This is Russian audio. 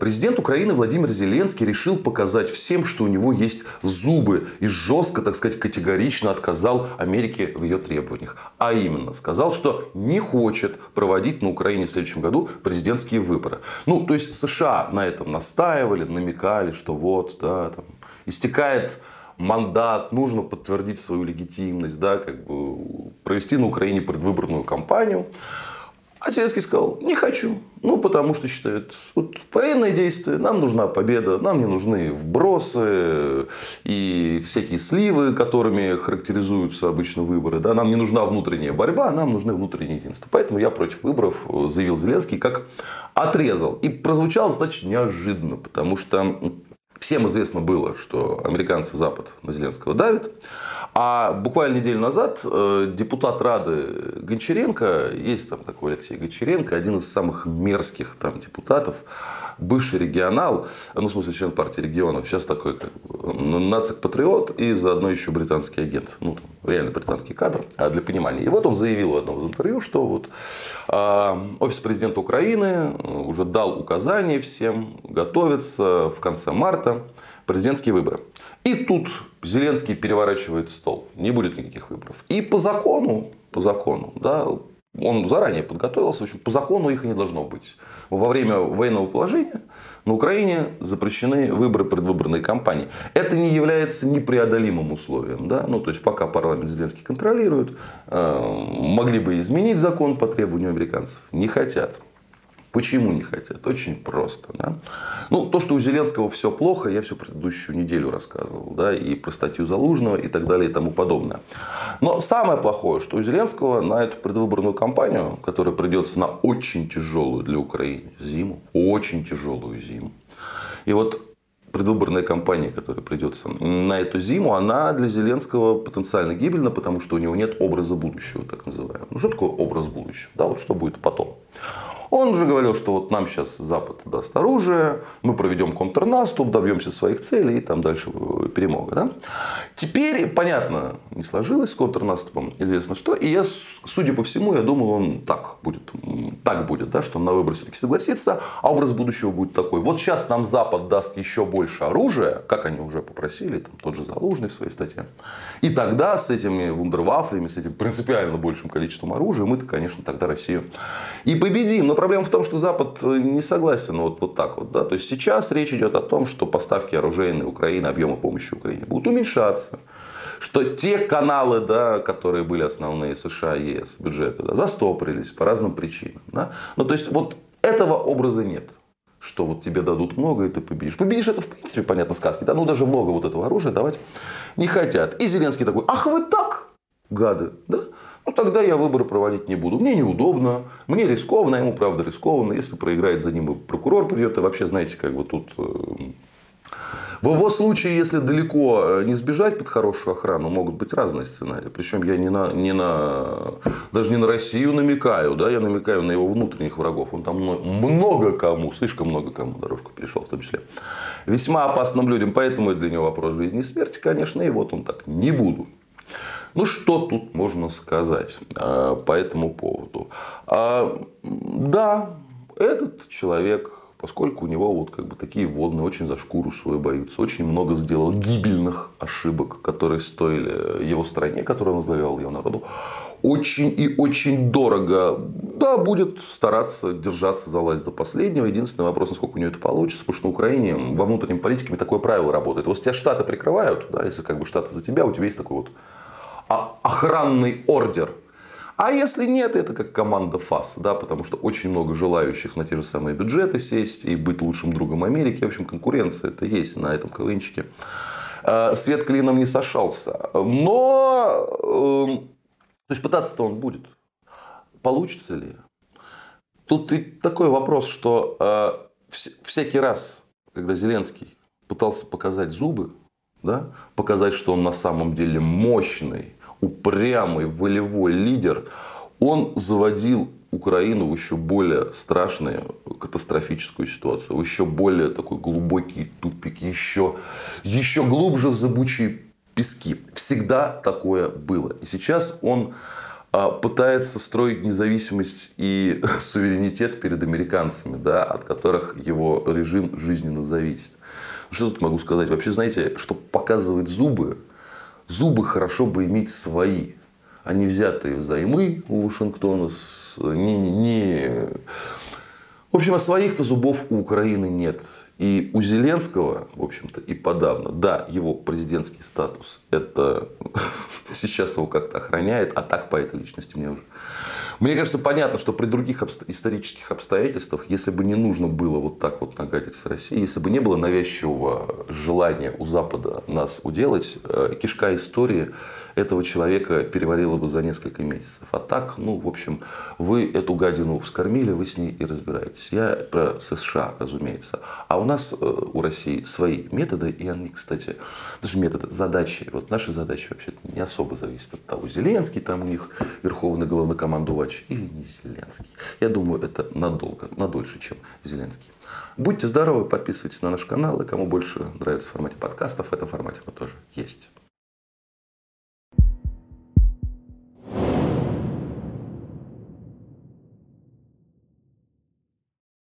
Президент Украины Владимир Зеленский решил показать всем, что у него есть зубы. И жестко, так сказать, категорично отказал Америке в ее требованиях. А именно, сказал, что не хочет проводить на Украине в следующем году президентские выборы. Ну, то есть США на этом настаивали, намекали, что вот, да, там, истекает мандат, нужно подтвердить свою легитимность, да, как бы провести на Украине предвыборную кампанию. А Зеленский сказал, не хочу. Ну, потому что считает, вот военные действия, нам нужна победа, нам не нужны вбросы и всякие сливы, которыми характеризуются обычно выборы. Да? Нам не нужна внутренняя борьба, нам нужны внутренние единства. Поэтому я против выборов, заявил Зеленский, как отрезал. И прозвучало достаточно неожиданно, потому что всем известно было, что американцы Запад на Зеленского давят. А буквально неделю назад э, депутат Рады Гончаренко, есть там такой Алексей Гончаренко, один из самых мерзких там депутатов, бывший регионал, ну, в смысле, член партии регионов, сейчас такой как нацик-патриот и заодно еще британский агент. Ну, реально британский кадр, а для понимания. И вот он заявил в одном из интервью, что вот э, офис президента Украины уже дал указание всем готовиться в конце марта президентские выборы. И тут Зеленский переворачивает стол. Не будет никаких выборов. И по закону, по закону, да, он заранее подготовился, в общем, по закону их и не должно быть. Во время военного положения на Украине запрещены выборы предвыборной кампании. Это не является непреодолимым условием. Да? Ну, то есть, пока парламент Зеленский контролирует, э, могли бы изменить закон по требованию американцев. Не хотят. Почему не хотят? Очень просто. Да? Ну, то, что у Зеленского все плохо, я всю предыдущую неделю рассказывал. Да? И про статью Залужного и так далее и тому подобное. Но самое плохое, что у Зеленского на эту предвыборную кампанию, которая придется на очень тяжелую для Украины зиму, очень тяжелую зиму. И вот предвыборная кампания, которая придется на эту зиму, она для Зеленского потенциально гибельна, потому что у него нет образа будущего, так называемого. Ну, что такое образ будущего? Да, вот что будет потом. Он же говорил, что вот нам сейчас Запад даст оружие, мы проведем контрнаступ, добьемся своих целей и там дальше перемога. Да? Теперь, понятно, не сложилось с контрнаступом, известно что. И я, судя по всему, я думал, он так будет, так будет, да, что на выбор все-таки согласится, а образ будущего будет такой. Вот сейчас нам Запад даст еще больше оружия, как они уже попросили, там тот же Залужный в своей статье. И тогда с этими вундервафлями, с этим принципиально большим количеством оружия, мы-то, конечно, тогда Россию и победим. Но проблема в том, что Запад э, не согласен вот, вот так вот. Да? То есть сейчас речь идет о том, что поставки оружейной Украины, объемы помощи Украине будут уменьшаться. Что те каналы, да, которые были основные США и ЕС, бюджеты, да, застопорились по разным причинам. Да? Ну, то есть, вот этого образа нет что вот тебе дадут много, и ты победишь. Победишь это, в принципе, понятно, сказки. Да, ну даже много вот этого оружия давать не хотят. И Зеленский такой, ах вы так, гады, да? ну тогда я выборы проводить не буду. Мне неудобно, мне рискованно, ему правда рискованно. Если проиграет за ним прокурор придет, и вообще, знаете, как бы тут... Э, в его случае, если далеко э, не сбежать под хорошую охрану, могут быть разные сценарии. Причем я не на, не на, даже не на Россию намекаю, да, я намекаю на его внутренних врагов. Он там много кому, слишком много кому дорожку перешел в том числе. Весьма опасным людям, поэтому для него вопрос жизни и смерти, конечно, и вот он так, не буду. Ну, что тут можно сказать а, по этому поводу? А, да, этот человек, поскольку у него вот как бы такие водные, очень за шкуру свою боятся, очень много сделал гибельных ошибок, которые стоили его стране, которую он возглавлял его народу, очень и очень дорого. Да, будет стараться держаться за власть до последнего. Единственный вопрос, насколько у нее это получится, потому что на Украине во внутреннем политике такое правило работает. Вот тебя штаты прикрывают, да, если как бы штаты за тебя, у тебя есть такой вот охранный ордер. А если нет, это как команда ФАС, да, потому что очень много желающих на те же самые бюджеты сесть и быть лучшим другом Америки. В общем, конкуренция это есть на этом КВНчике. Э, свет клином не сошелся. Но, эм, то есть пытаться-то он будет. Получится ли? Тут ведь такой вопрос, что э, всякий раз, когда Зеленский пытался показать зубы, да, показать, что он на самом деле мощный, упрямый, волевой лидер, он заводил Украину в еще более страшную катастрофическую ситуацию, в еще более такой глубокий тупик, еще, еще глубже в забучие пески. Всегда такое было. И сейчас он а, пытается строить независимость и суверенитет перед американцами, да, от которых его режим жизненно зависит. Что тут могу сказать? Вообще, знаете, что показывает зубы, зубы хорошо бы иметь свои, а не взятые взаймы у Вашингтона, не, не... В общем, а своих-то зубов у Украины нет. И у Зеленского, в общем-то, и подавно, да, его президентский статус, это сейчас его как-то охраняет, а так по этой личности мне уже мне кажется, понятно, что при других исторических обстоятельствах, если бы не нужно было вот так вот нагадить с Россией, если бы не было навязчивого желания у Запада нас уделать, э, кишка истории этого человека переварила бы за несколько месяцев. А так, ну, в общем, вы эту гадину вскормили, вы с ней и разбираетесь. Я про США, разумеется. А у нас, э, у России, свои методы, и они, кстати, даже методы, задачи. Вот наши задачи вообще не особо зависят от того, Зеленский там у них верховный главнокомандувач или не Зеленский. Я думаю, это надолго, надольше, чем Зеленский. Будьте здоровы, подписывайтесь на наш канал, и кому больше нравится в формате подкастов, в этом формате мы тоже есть.